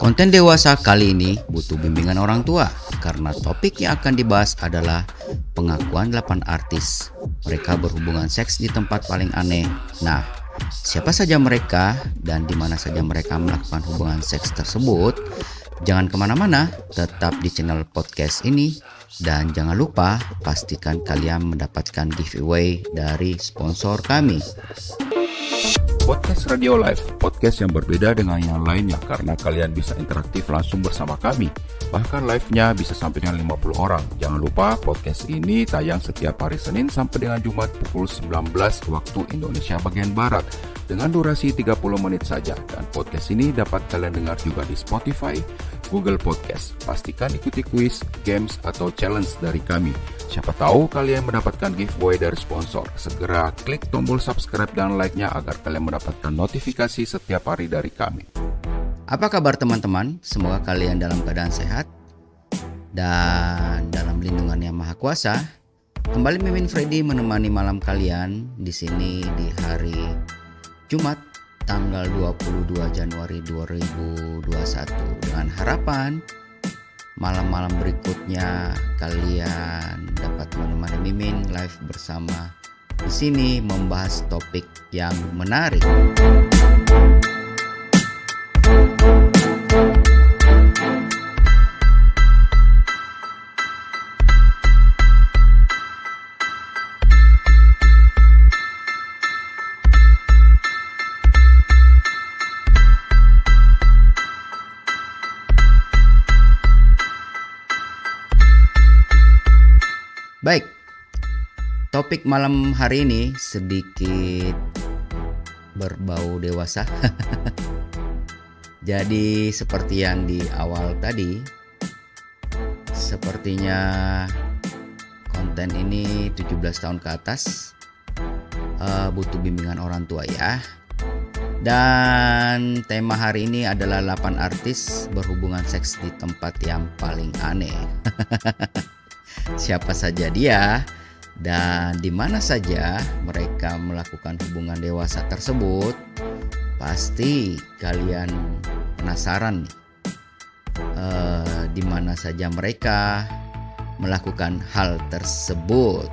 Konten dewasa kali ini butuh bimbingan orang tua karena topik yang akan dibahas adalah pengakuan 8 artis. Mereka berhubungan seks di tempat paling aneh. Nah, siapa saja mereka dan di mana saja mereka melakukan hubungan seks tersebut? Jangan ke mana-mana, tetap di channel podcast ini dan jangan lupa pastikan kalian mendapatkan giveaway dari sponsor kami. Podcast Radio Live, podcast yang berbeda dengan yang lainnya karena kalian bisa interaktif langsung bersama kami. Bahkan live-nya bisa sampai dengan 50 orang. Jangan lupa podcast ini tayang setiap hari Senin sampai dengan Jumat pukul 19 waktu Indonesia bagian Barat dengan durasi 30 menit saja. Dan podcast ini dapat kalian dengar juga di Spotify, Google Podcast. Pastikan ikuti kuis, games, atau challenge dari kami. Siapa tahu kalian mendapatkan giveaway dari sponsor. Segera klik tombol subscribe dan like-nya agar kalian mendapatkan notifikasi setiap hari dari kami. Apa kabar teman-teman? Semoga kalian dalam keadaan sehat dan dalam lindungan yang maha kuasa. Kembali Mimin Freddy menemani malam kalian di sini di hari Jumat tanggal 22 Januari 2021 dengan harapan malam-malam berikutnya kalian dapat menemani Mimin live bersama di sini membahas topik yang menarik. Topik malam hari ini sedikit berbau dewasa. Jadi seperti yang di awal tadi, sepertinya konten ini 17 tahun ke atas uh, butuh bimbingan orang tua ya. Dan tema hari ini adalah 8 artis berhubungan seks di tempat yang paling aneh. Siapa saja dia dan di mana saja mereka melakukan hubungan dewasa tersebut? Pasti kalian penasaran nih. Uh, di mana saja mereka melakukan hal tersebut.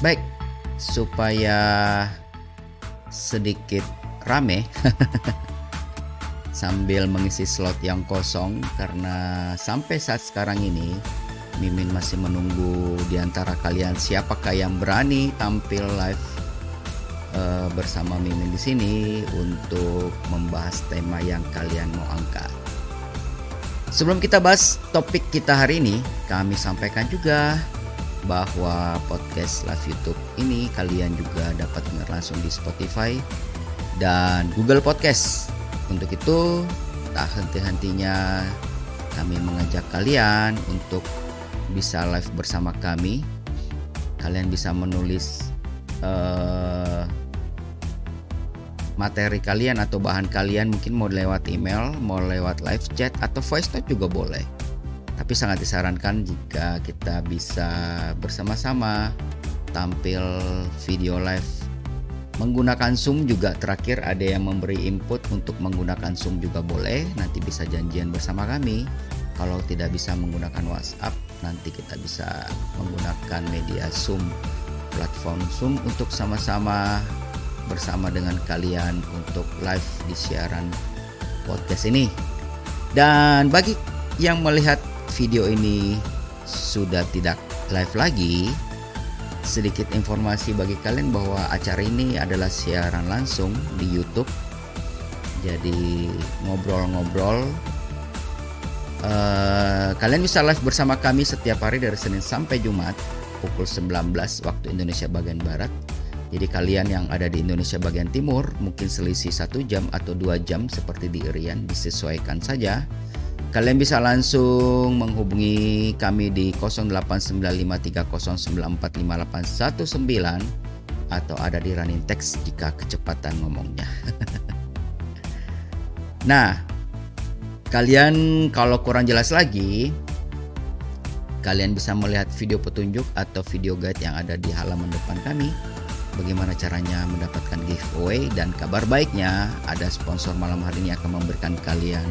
Baik, supaya sedikit rame sambil mengisi slot yang kosong karena sampai saat sekarang ini Mimin masih menunggu di antara kalian siapakah yang berani tampil live uh, bersama Mimin di sini untuk membahas tema yang kalian mau angkat. Sebelum kita bahas topik kita hari ini, kami sampaikan juga bahwa podcast live YouTube ini kalian juga dapat dengar langsung di Spotify dan Google Podcast. Untuk itu, tak henti-hentinya kami mengajak kalian untuk bisa live bersama kami. Kalian bisa menulis uh, materi kalian atau bahan kalian mungkin mau lewat email, mau lewat live chat atau voice note juga boleh tapi sangat disarankan jika kita bisa bersama-sama tampil video live. Menggunakan Zoom juga terakhir ada yang memberi input untuk menggunakan Zoom juga boleh. Nanti bisa janjian bersama kami. Kalau tidak bisa menggunakan WhatsApp nanti kita bisa menggunakan media Zoom platform Zoom untuk sama-sama bersama dengan kalian untuk live di siaran podcast ini. Dan bagi yang melihat video ini sudah tidak live lagi, sedikit informasi bagi kalian bahwa acara ini adalah siaran langsung di YouTube. Jadi ngobrol-ngobrol. Uh, kalian bisa live bersama kami setiap hari dari Senin sampai Jumat pukul 19 waktu Indonesia bagian Barat. Jadi kalian yang ada di Indonesia bagian Timur mungkin selisih satu jam atau dua jam seperti di Irian disesuaikan saja. Kalian bisa langsung menghubungi kami di 089530945819 atau ada di running text jika kecepatan ngomongnya. Nah, kalian kalau kurang jelas lagi, kalian bisa melihat video petunjuk atau video guide yang ada di halaman depan kami. Bagaimana caranya mendapatkan giveaway dan kabar baiknya ada sponsor malam hari ini akan memberikan kalian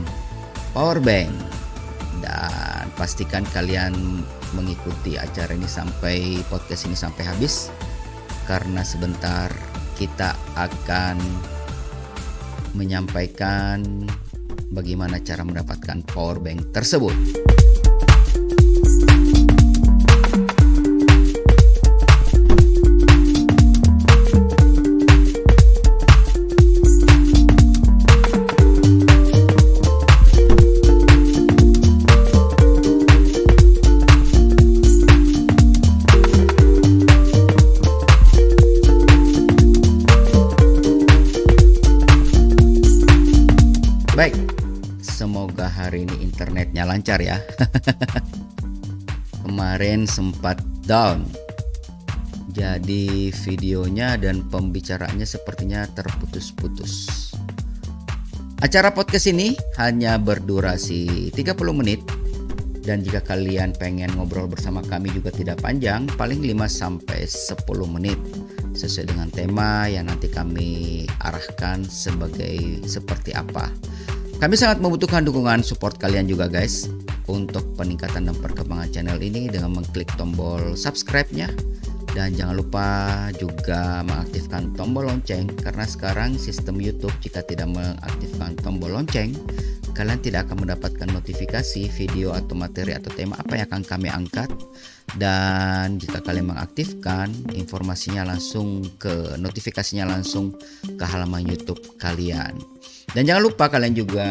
power bank dan pastikan kalian mengikuti acara ini sampai podcast ini sampai habis karena sebentar kita akan menyampaikan bagaimana cara mendapatkan power bank tersebut. Lancar ya. Kemarin sempat down. Jadi videonya dan pembicaraannya sepertinya terputus-putus. Acara podcast ini hanya berdurasi 30 menit dan jika kalian pengen ngobrol bersama kami juga tidak panjang, paling 5 sampai 10 menit sesuai dengan tema yang nanti kami arahkan sebagai seperti apa. Kami sangat membutuhkan dukungan support kalian juga guys untuk peningkatan dan perkembangan channel ini dengan mengklik tombol subscribe-nya dan jangan lupa juga mengaktifkan tombol lonceng karena sekarang sistem YouTube jika tidak mengaktifkan tombol lonceng kalian tidak akan mendapatkan notifikasi video atau materi atau tema apa yang akan kami angkat dan jika kalian mengaktifkan informasinya langsung ke notifikasinya langsung ke halaman YouTube kalian. Dan jangan lupa kalian juga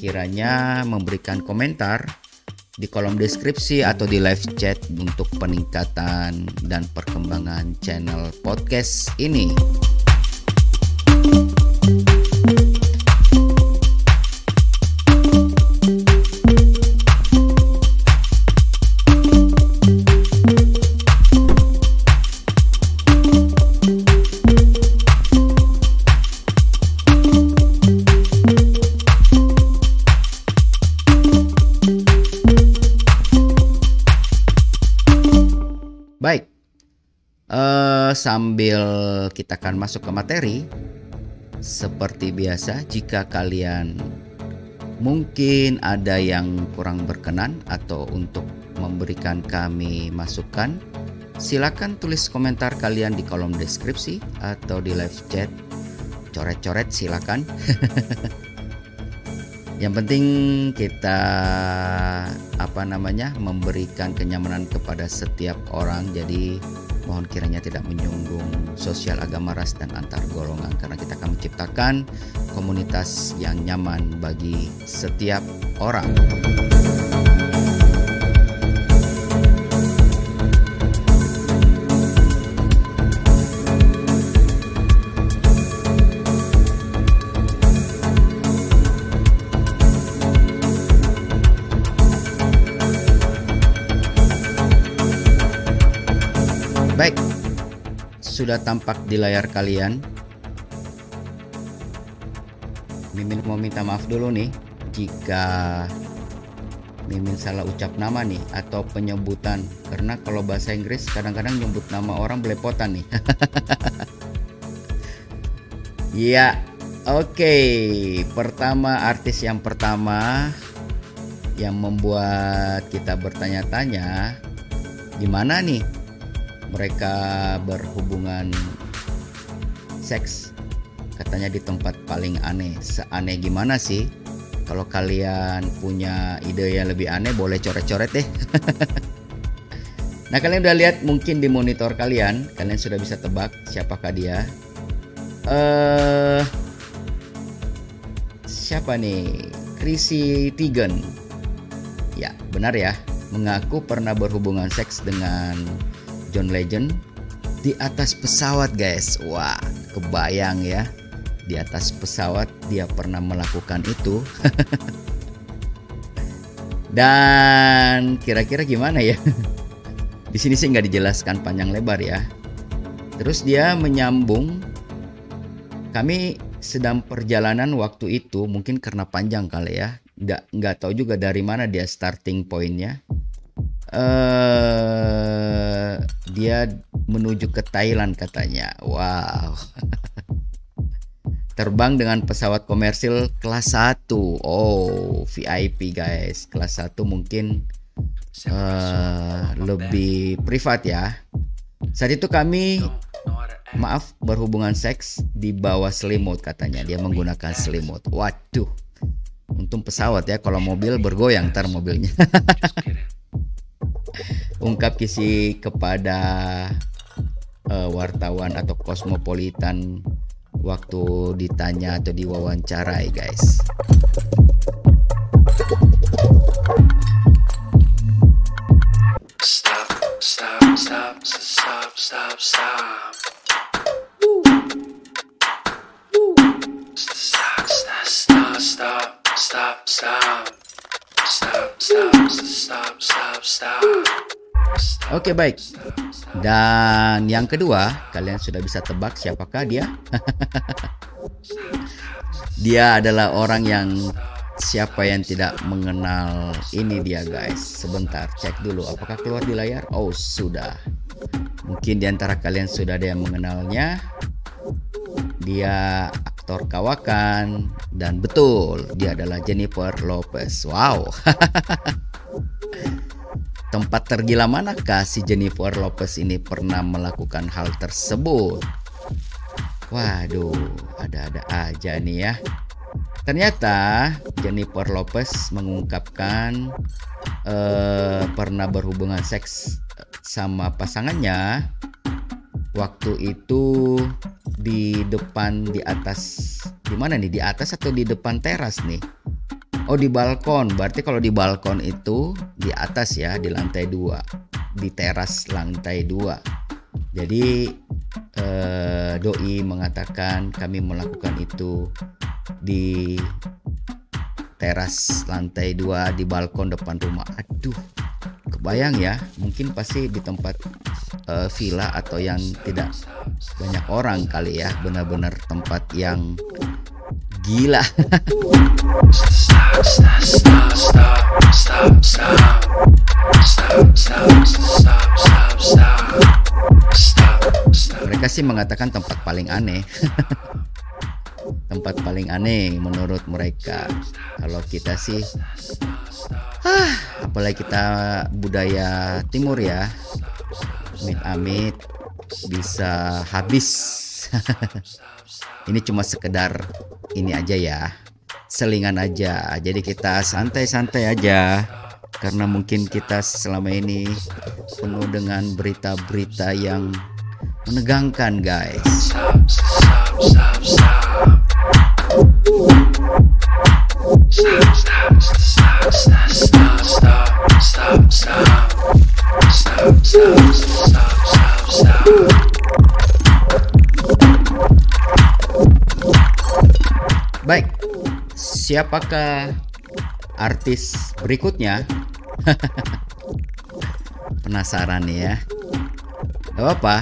kiranya memberikan komentar di kolom deskripsi atau di live chat untuk peningkatan dan perkembangan channel podcast ini. Sambil kita akan masuk ke materi, seperti biasa, jika kalian mungkin ada yang kurang berkenan atau untuk memberikan kami masukan, silakan tulis komentar kalian di kolom deskripsi atau di live chat. Coret-coret silakan. Yang penting kita apa namanya memberikan kenyamanan kepada setiap orang. Jadi mohon kiranya tidak menyinggung sosial agama ras dan antar golongan karena kita akan menciptakan komunitas yang nyaman bagi setiap orang. Baik, sudah tampak di layar kalian. Mimin mau minta maaf dulu nih jika Mimin salah ucap nama nih atau penyebutan karena kalau bahasa Inggris kadang-kadang nyebut nama orang belepotan nih. Iya, oke. Pertama artis yang pertama yang membuat kita bertanya-tanya gimana nih mereka berhubungan seks katanya di tempat paling aneh. Seaneh gimana sih? Kalau kalian punya ide yang lebih aneh boleh coret-coret deh. Nah kalian udah lihat mungkin di monitor kalian kalian sudah bisa tebak siapakah dia. Eh uh, siapa nih? Chrissy Teigen. Ya benar ya. Mengaku pernah berhubungan seks dengan John Legend di atas pesawat guys. Wah kebayang ya. Di atas pesawat dia pernah melakukan itu. Dan kira-kira gimana ya? Di sini sih nggak dijelaskan panjang lebar ya. Terus dia menyambung. Kami sedang perjalanan waktu itu mungkin karena panjang kali ya. Nggak nggak tahu juga dari mana dia starting pointnya. Uh, dia menuju ke Thailand katanya. Wow. Terbang dengan pesawat komersil kelas 1 oh VIP guys. Kelas 1 mungkin uh, lebih privat ya. Saat itu kami maaf berhubungan seks di bawah selimut katanya. Dia menggunakan selimut waduh. Untung pesawat ya. Kalau mobil bergoyang ntar mobilnya ungkap kisi kepada uh, wartawan atau kosmopolitan waktu ditanya atau diwawancarai guys Oke baik. Dan yang kedua, kalian sudah bisa tebak siapakah dia? dia adalah orang yang siapa yang tidak mengenal ini dia guys. Sebentar, cek dulu apakah keluar di layar? Oh, sudah. Mungkin di antara kalian sudah ada yang mengenalnya. Dia aktor kawakan dan betul, dia adalah Jennifer Lopez. Wow. Tempat tergila manakah si Jennifer Lopez ini pernah melakukan hal tersebut? Waduh, ada-ada aja nih ya. Ternyata Jennifer Lopez mengungkapkan eh, pernah berhubungan seks sama pasangannya waktu itu di depan di atas di mana nih di atas atau di depan teras nih Oh di balkon, berarti kalau di balkon itu di atas ya, di lantai dua, di teras lantai dua. Jadi eh, doi mengatakan kami melakukan itu di teras lantai dua di balkon depan rumah. Aduh, kebayang ya, mungkin pasti di tempat uh, villa atau yang tidak banyak orang kali ya, benar-benar tempat yang gila. Mereka sih mengatakan tempat paling aneh. tempat paling aneh menurut mereka. Kalau kita sih ah, apalagi kita budaya timur ya. Amit-amit bisa habis. ini cuma sekedar ini aja ya selingan aja jadi kita santai-santai aja karena mungkin kita selama ini penuh dengan berita-berita yang menegangkan guys Baik, siapakah artis berikutnya? Penasaran nih ya? Gak apa-apa.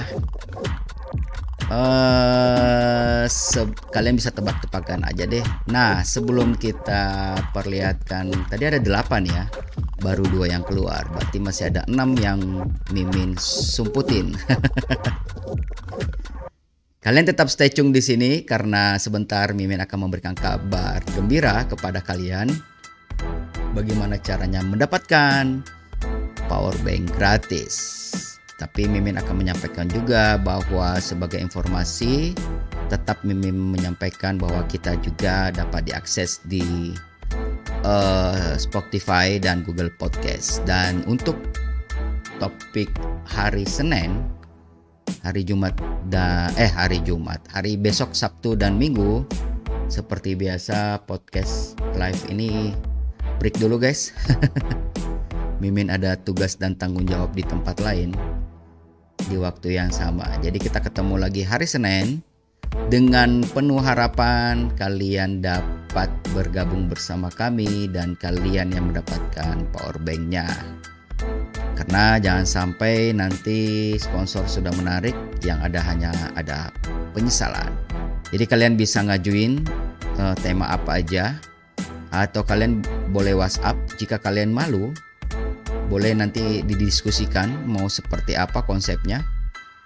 Uh, kalian bisa tebak-tebakan aja deh. Nah, sebelum kita perlihatkan, tadi ada delapan ya, baru dua yang keluar. Berarti masih ada enam yang Mimin sumputin. Kalian tetap stay tune di sini karena sebentar Mimin akan memberikan kabar gembira kepada kalian bagaimana caranya mendapatkan power bank gratis. Tapi Mimin akan menyampaikan juga bahwa sebagai informasi tetap Mimin menyampaikan bahwa kita juga dapat diakses di uh, Spotify dan Google Podcast. Dan untuk topik hari Senin hari Jumat dan eh hari Jumat, hari besok Sabtu dan Minggu seperti biasa podcast live ini break dulu guys. Mimin ada tugas dan tanggung jawab di tempat lain di waktu yang sama. Jadi kita ketemu lagi hari Senin dengan penuh harapan kalian dapat bergabung bersama kami dan kalian yang mendapatkan power banknya. Karena jangan sampai nanti sponsor sudah menarik yang ada hanya ada penyesalan. Jadi kalian bisa ngajuin uh, tema apa aja atau kalian boleh WhatsApp jika kalian malu. Boleh nanti didiskusikan mau seperti apa konsepnya.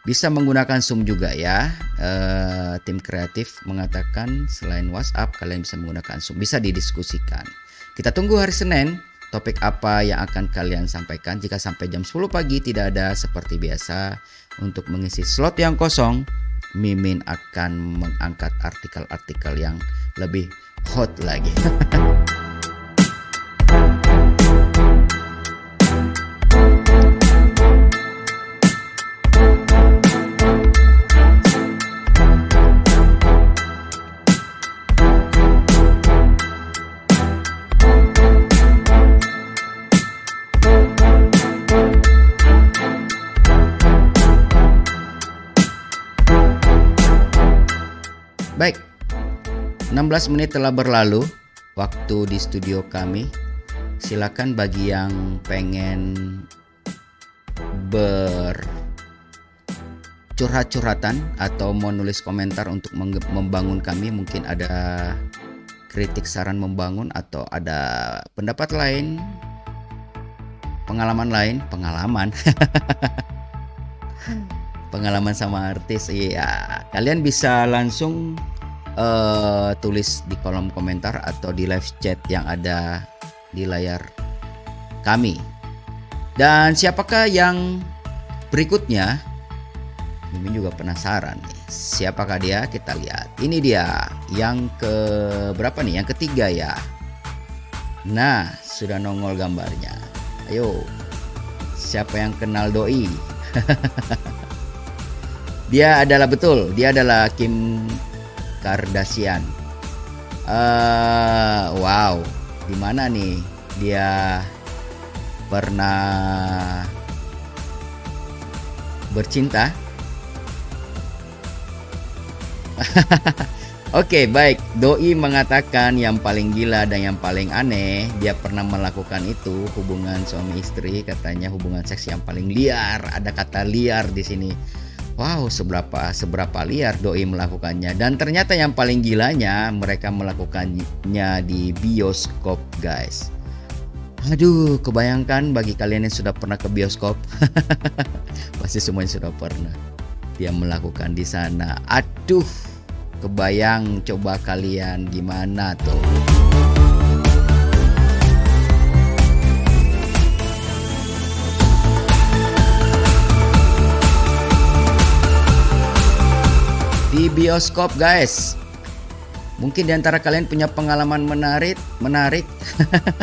Bisa menggunakan Zoom juga ya. Uh, tim kreatif mengatakan selain WhatsApp kalian bisa menggunakan Zoom. Bisa didiskusikan. Kita tunggu hari Senin topik apa yang akan kalian sampaikan. Jika sampai jam 10 pagi tidak ada seperti biasa untuk mengisi slot yang kosong, Mimin akan mengangkat artikel-artikel yang lebih hot lagi. 16 menit telah berlalu waktu di studio kami. Silakan bagi yang pengen ber curhat-curhatan atau mau nulis komentar untuk membangun kami mungkin ada kritik saran membangun atau ada pendapat lain pengalaman lain pengalaman. Pengalaman sama artis iya. Kalian bisa langsung uh, tulis di kolom komentar atau di live chat yang ada di layar kami. Dan siapakah yang berikutnya? Mimin juga penasaran nih. Siapakah dia? Kita lihat. Ini dia. Yang ke berapa nih? Yang ketiga ya. Nah sudah nongol gambarnya. Ayo. Siapa yang kenal doi? Dia adalah betul, dia adalah Kim Kardashian. Uh, wow, di mana nih dia pernah bercinta? Oke, okay, baik. Doi mengatakan yang paling gila dan yang paling aneh, dia pernah melakukan itu hubungan suami istri, katanya hubungan seks yang paling liar. Ada kata liar di sini. Wow, seberapa seberapa liar doi melakukannya dan ternyata yang paling gilanya mereka melakukannya di bioskop, guys. Aduh, kebayangkan bagi kalian yang sudah pernah ke bioskop. Pasti semuanya sudah pernah. Dia melakukan di sana. Aduh, kebayang coba kalian gimana tuh. Di bioskop guys. Mungkin di antara kalian punya pengalaman menarik, menarik.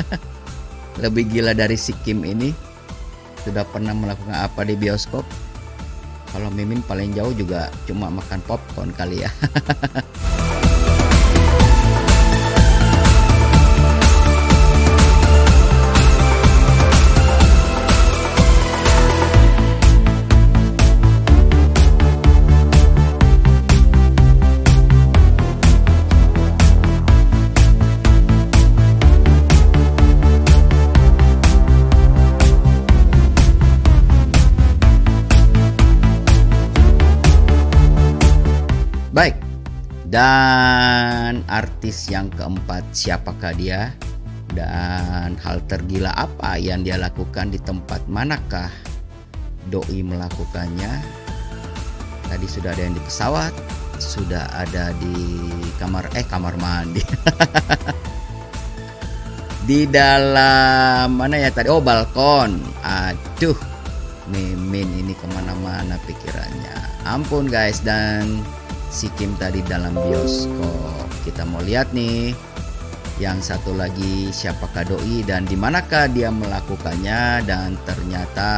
Lebih gila dari si Kim ini. Sudah pernah melakukan apa di bioskop? Kalau Mimin paling jauh juga cuma makan popcorn kali ya. artis yang keempat siapakah dia? Dan hal tergila apa yang dia lakukan di tempat manakah doi melakukannya? Tadi sudah ada yang di pesawat, sudah ada di kamar eh kamar mandi. di dalam mana ya tadi? Oh balkon. Aduh, Mimin ini ke mana-mana pikirannya. Ampun guys dan si Kim tadi dalam bioskop. Kita mau lihat nih yang satu lagi siapakah doi dan di manakah dia melakukannya dan ternyata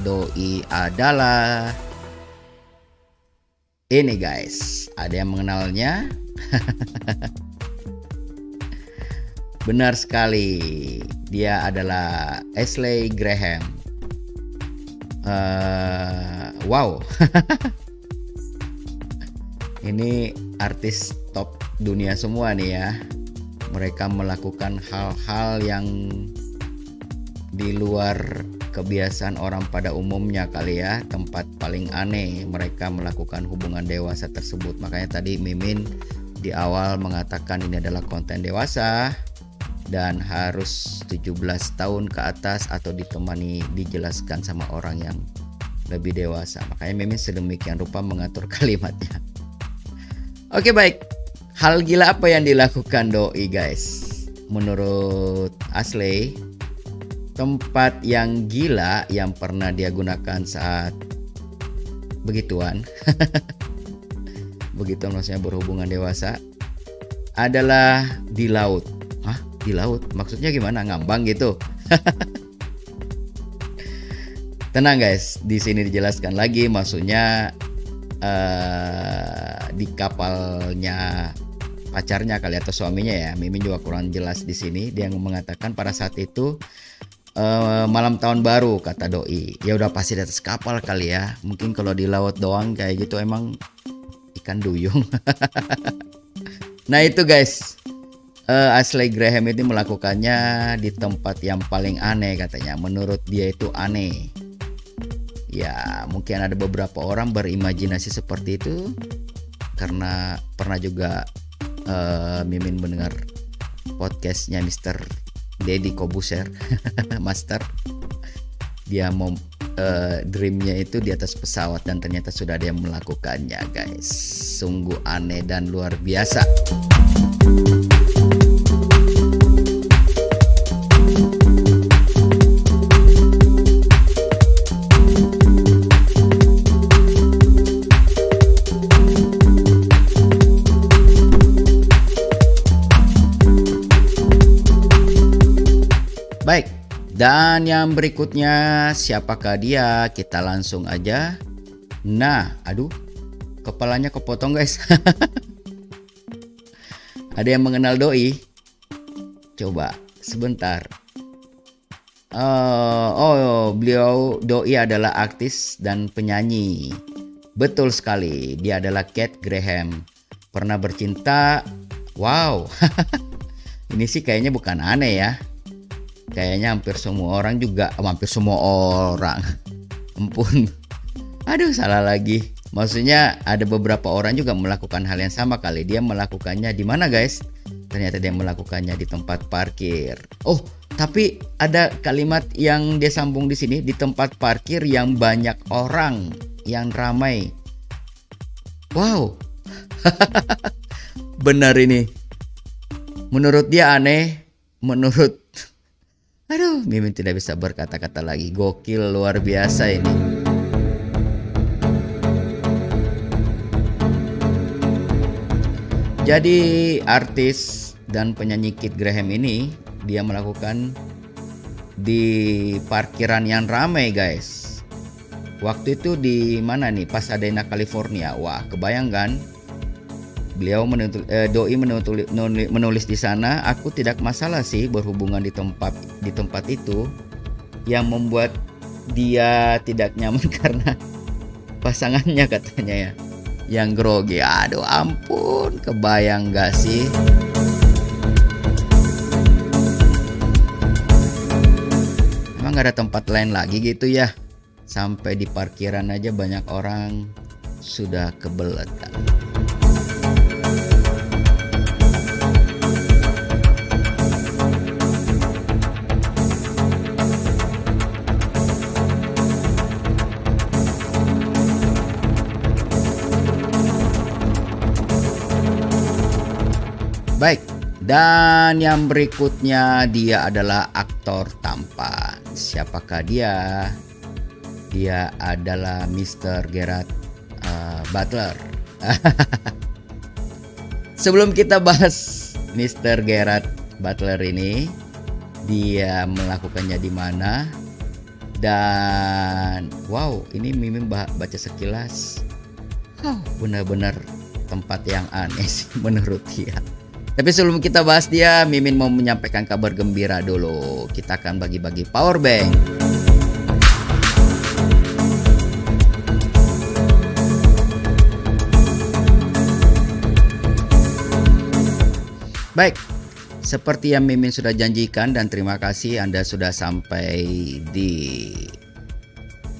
doi adalah ini guys. Ada yang mengenalnya? Benar sekali. Dia adalah Ashley Graham. Uh, wow. ini artis top dunia semua nih ya mereka melakukan hal-hal yang di luar kebiasaan orang pada umumnya kali ya tempat paling aneh mereka melakukan hubungan dewasa tersebut makanya tadi Mimin di awal mengatakan ini adalah konten dewasa dan harus 17 tahun ke atas atau ditemani dijelaskan sama orang yang lebih dewasa. Makanya Mimin sedemikian rupa mengatur kalimatnya. Oke baik, hal gila apa yang dilakukan doi guys? Menurut Asley, tempat yang gila yang pernah dia gunakan saat begituan, begitu maksudnya berhubungan dewasa, adalah di laut. Di laut? Maksudnya gimana? Ngambang gitu? Tenang guys, di sini dijelaskan lagi maksudnya uh, di kapalnya pacarnya kali atau suaminya ya. Mimin juga kurang jelas di sini. Dia mengatakan pada saat itu uh, malam tahun baru kata doi. Ya udah pasti di atas kapal kali ya. Mungkin kalau di laut doang kayak gitu emang ikan duyung. nah itu guys. Uh, Ashley Graham itu melakukannya di tempat yang paling aneh katanya. Menurut dia itu aneh ya mungkin ada beberapa orang berimajinasi seperti itu karena pernah juga uh, Mimin mendengar podcastnya Mr. Deddy Kobuser Master dia mau uh, dreamnya itu di atas pesawat dan ternyata sudah yang melakukannya guys sungguh aneh dan luar biasa dan yang berikutnya siapakah dia? Kita langsung aja. Nah, aduh, kepalanya kepotong guys. Ada yang mengenal doi? Coba sebentar. Uh, oh, beliau doi adalah artis dan penyanyi. Betul sekali, dia adalah Kate Graham. Pernah bercinta. Wow. Ini sih kayaknya bukan aneh ya kayaknya hampir semua orang juga hampir semua orang. Ampun. Aduh salah lagi. Maksudnya ada beberapa orang juga melakukan hal yang sama kali. Dia melakukannya di mana guys? Ternyata dia melakukannya di tempat parkir. Oh tapi ada kalimat yang dia sambung di sini di tempat parkir yang banyak orang yang ramai. Wow. Benar ini. Menurut dia aneh menurut Aduh, Mimin tidak bisa berkata-kata lagi. Gokil luar biasa ini. Jadi artis dan penyanyi Kit Graham ini dia melakukan di parkiran yang ramai guys. Waktu itu di mana nih? Pasadena, California. Wah, kebayang kan? Beliau menutul, eh, doi menutul, menulis di sana, aku tidak masalah sih berhubungan di tempat di tempat itu yang membuat dia tidak nyaman karena pasangannya katanya ya yang grogi. Aduh ampun, kebayang gak sih? Emang gak ada tempat lain lagi gitu ya? Sampai di parkiran aja banyak orang sudah kebelet. Baik, dan yang berikutnya dia adalah aktor tampan. Siapakah dia? Dia adalah Mr. Gerard uh, Butler. Sebelum kita bahas Mr. Gerard Butler ini, dia melakukannya di mana? Dan wow, ini Mimin baca sekilas. Oh, benar-benar tempat yang aneh sih menurut dia. Tapi sebelum kita bahas dia, Mimin mau menyampaikan kabar gembira dulu. Kita akan bagi-bagi power bank. Baik, seperti yang Mimin sudah janjikan dan terima kasih Anda sudah sampai di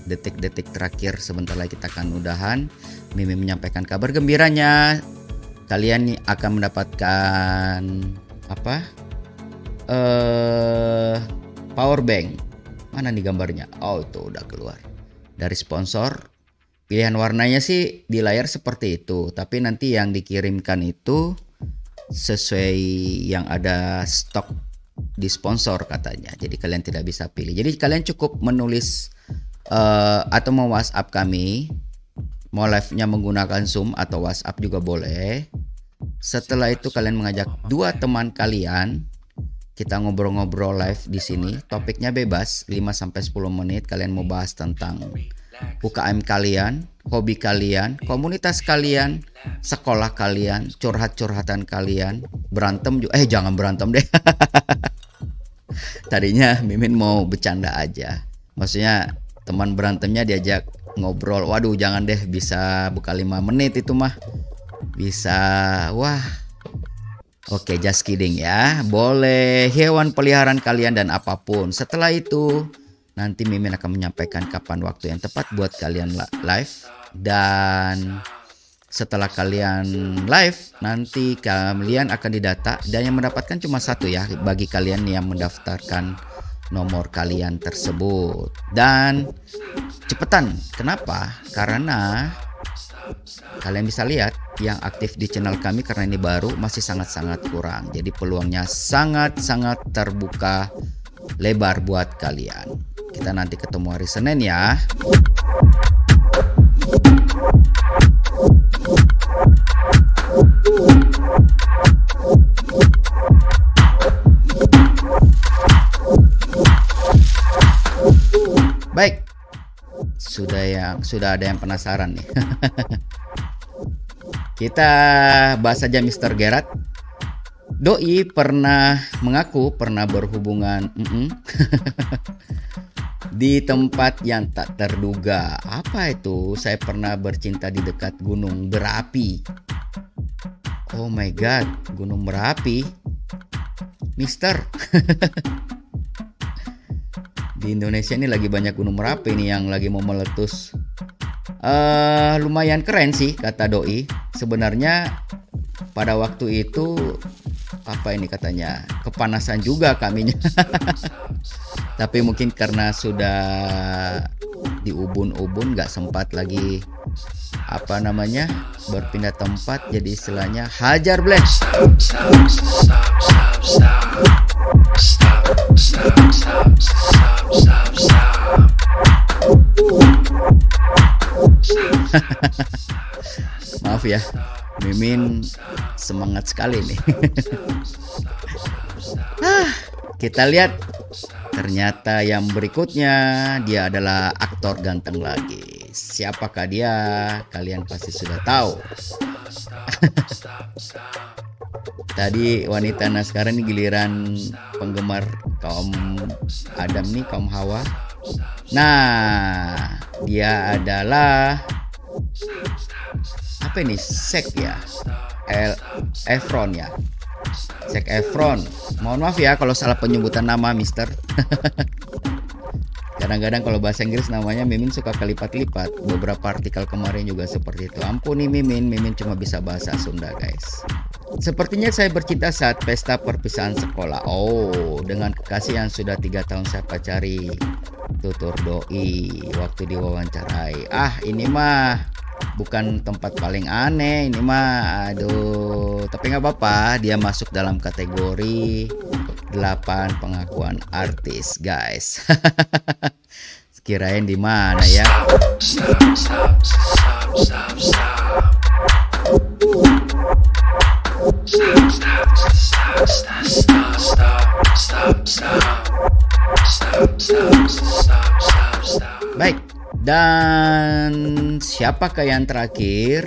detik-detik terakhir sebentar lagi kita akan udahan. Mimin menyampaikan kabar gembiranya. Kalian akan mendapatkan apa? Eh power bank. Mana nih gambarnya? Oh, itu udah keluar. Dari sponsor. Pilihan warnanya sih di layar seperti itu, tapi nanti yang dikirimkan itu sesuai yang ada stok di sponsor katanya. Jadi kalian tidak bisa pilih. Jadi kalian cukup menulis uh, atau mau WhatsApp kami, mau live-nya menggunakan Zoom atau WhatsApp juga boleh. Setelah itu kalian mengajak dua teman kalian kita ngobrol-ngobrol live di sini. Topiknya bebas, 5 sampai 10 menit kalian mau bahas tentang UKM kalian, hobi kalian, komunitas kalian, sekolah kalian, curhat-curhatan kalian, berantem juga eh jangan berantem deh. Tadinya Mimin mau bercanda aja. Maksudnya teman berantemnya diajak ngobrol waduh jangan deh bisa buka lima menit itu mah bisa wah Oke, just kidding ya. Boleh hewan peliharaan kalian dan apa pun. Setelah itu, nanti Mimin akan menyampaikan kapan waktu yang tepat buat kalian live. Dan setelah kalian live, nanti kalian akan didata. Dan yang mendapatkan cuma satu ya, bagi kalian yang mendaftarkan nomor kalian tersebut. Dan cepetan, kenapa? Karena kalian bisa lihat yang aktif di channel kami karena ini baru masih sangat-sangat kurang. Jadi peluangnya sangat-sangat terbuka lebar buat kalian. Kita nanti ketemu hari Senin ya. Baik, sudah yang sudah ada yang penasaran nih. Kita bahas saja Mr. Gerard. Doi pernah mengaku pernah berhubungan mm -mm, di tempat yang tak terduga. Apa itu? Saya pernah bercinta di dekat gunung berapi. Oh my god, gunung berapi. Mister. di Indonesia ini lagi banyak gunung merapi nih yang lagi mau meletus. Uh, lumayan keren sih kata doi. Sebenarnya pada waktu itu apa ini katanya kepanasan juga kaminya. Tapi mungkin karena sudah di ubun-ubun nggak sempat lagi apa namanya berpindah tempat jadi istilahnya hajar black. Stop, stop, stop, Maaf ya, Mimin semangat sekali nih. ah, kita lihat ternyata yang berikutnya dia adalah aktor ganteng lagi. Siapakah dia? Kalian pasti sudah tahu. Tadi wanita nah sekarang ini giliran penggemar kaum Adam nih kaum Hawa. Nah, dia adalah apa ini? Sek ya. El Efron ya. Sek Efron. Mohon maaf ya kalau salah penyebutan nama Mister. Kadang-kadang kalau bahasa Inggris namanya Mimin suka kelipat-lipat. Beberapa artikel kemarin juga seperti itu. Ampuni Mimin, Mimin cuma bisa bahasa Sunda guys. Sepertinya saya bercinta saat pesta perpisahan sekolah. Oh, dengan kekasih yang sudah tiga tahun saya pacari. Tutur doi waktu diwawancarai. Ah, ini mah bukan tempat paling aneh. Ini mah, aduh. Tapi nggak apa-apa. Dia masuk dalam kategori 8 pengakuan artis, guys. Kirain di mana ya? Baik, dan siapakah yang terakhir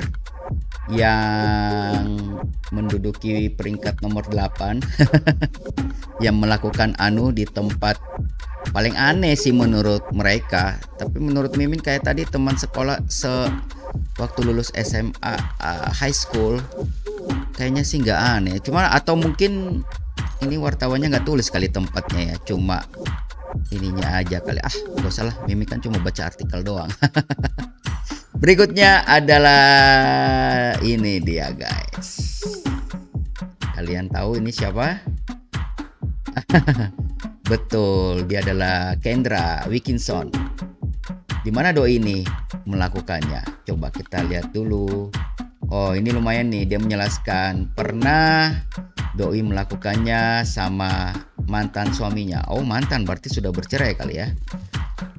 yang menduduki peringkat nomor 8 yang melakukan anu di tempat paling aneh sih menurut mereka. Tapi menurut Mimin kayak tadi teman sekolah se waktu lulus SMA uh, high school kayaknya sih nggak aneh. Cuma atau mungkin ini wartawannya nggak tulis kali tempatnya ya. Cuma ininya aja kali. Ah gak usah lah. Mimi kan cuma baca artikel doang. Berikutnya adalah ini dia guys. Kalian tahu ini siapa? Betul dia adalah Kendra Wilkinson. Di mana doi ini melakukannya? Coba kita lihat dulu. Oh ini lumayan nih. Dia menjelaskan pernah doi melakukannya sama mantan suaminya. Oh mantan berarti sudah bercerai kali ya.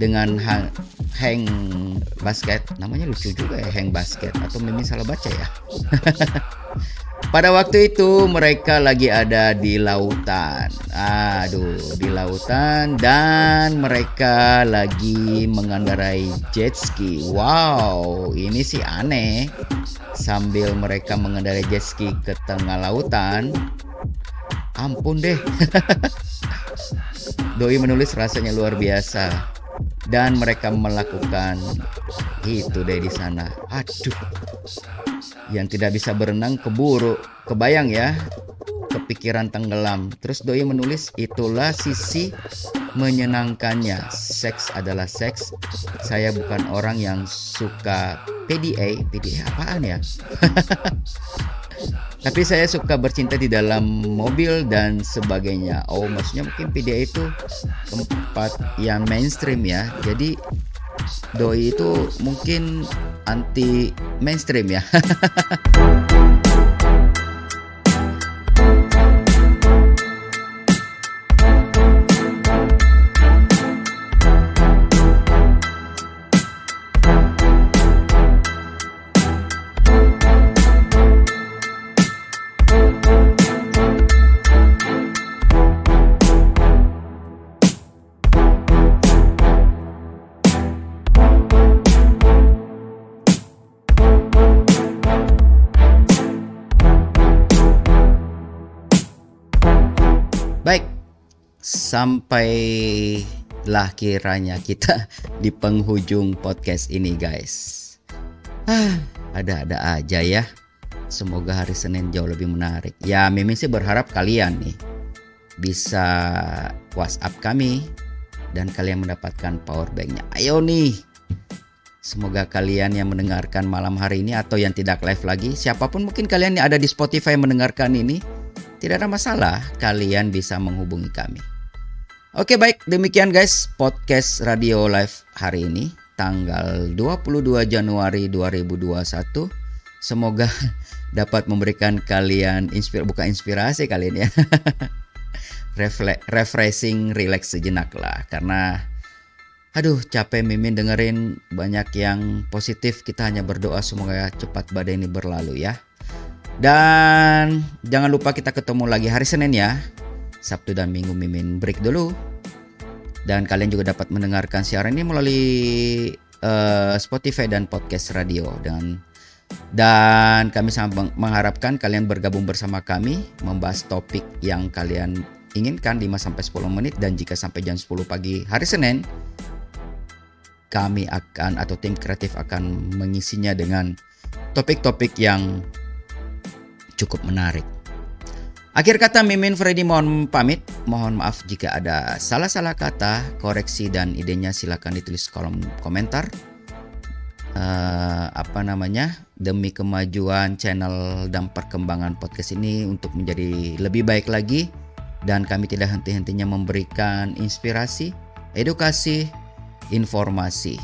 Dengan hang, hang basket, namanya lucu juga ya hang basket atau mimin salah baca ya. Pada waktu itu mereka lagi ada di lautan. Aduh, di lautan dan mereka lagi mengendarai jet ski. Wow, ini sih aneh. Sambil mereka mengendarai jet ski ke tengah lautan, ampun deh. Doi menulis rasanya luar biasa dan mereka melakukan itu deh di sana. Aduh. Yang tidak bisa berenang keburu, kebayang ya, kepikiran tenggelam. Terus Doi menulis itulah sisi menyenangkannya. Seks adalah seks. Saya bukan orang yang suka PDA. PDA apaan ya? Tapi saya suka bercinta di dalam mobil dan sebagainya. Oh, maksudnya mungkin PDA itu tempat yang mainstream ya. Jadi doi itu mungkin anti mainstream ya. sampailah kiranya kita di penghujung podcast ini guys. Ah, ada-ada aja ya. Semoga hari Senin jauh lebih menarik. Ya, Mimin sih berharap kalian nih bisa WhatsApp kami dan kalian mendapatkan power banknya. Ayo nih. Semoga kalian yang mendengarkan malam hari ini atau yang tidak live lagi, siapa pun mungkin kalian yang ada di Spotify mendengarkan ini, tidak ada masalah, kalian bisa menghubungi kami. Oke baik, demikian guys podcast Radio Live hari ini tanggal 22 Januari 2021. Semoga dapat memberikan kalian inspir bukan inspirasi kalian ya. Refle refreshing, relax sejenak lah karena aduh capek mimin dengerin banyak yang positif. Kita hanya berdoa semoga cepat badai ini berlalu ya. Dan jangan lupa kita ketemu lagi hari Senin ya. Sabtu dan Minggu Mimin break dulu. Dan kalian juga dapat mendengarkan siaran ini melalui uh, Spotify dan podcast radio dan dan kami sangat mengharapkan kalian bergabung bersama kami membahas topik yang kalian inginkan 5 sampai 10 menit dan jika sampai jam 10 pagi hari Senin kami akan atau tim kreatif akan mengisinya dengan topik-topik yang cukup menarik. Akhir kata Mimin Freddy mohon pamit. Mohon maaf jika ada salah-salah kata, koreksi dan idenya silakan ditulis kolom komentar. Uh, apa namanya? Demi kemajuan channel dan perkembangan podcast ini untuk menjadi lebih baik lagi dan kami tidak henti-hentinya memberikan inspirasi, edukasi, informasi.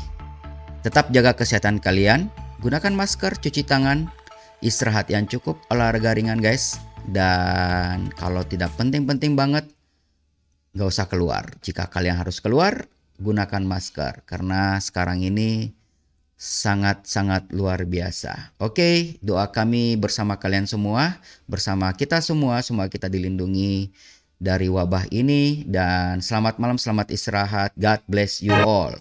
Tetap jaga kesehatan kalian, gunakan masker, cuci tangan, istirahat yang cukup, olahraga ringan guys. Dan kalau tidak penting-penting banget, gak usah keluar. Jika kalian harus keluar, gunakan masker. Karena sekarang ini sangat-sangat luar biasa. Oke, doa kami bersama kalian semua, bersama kita semua, semua kita dilindungi dari wabah ini. Dan selamat malam, selamat istirahat. God bless you all.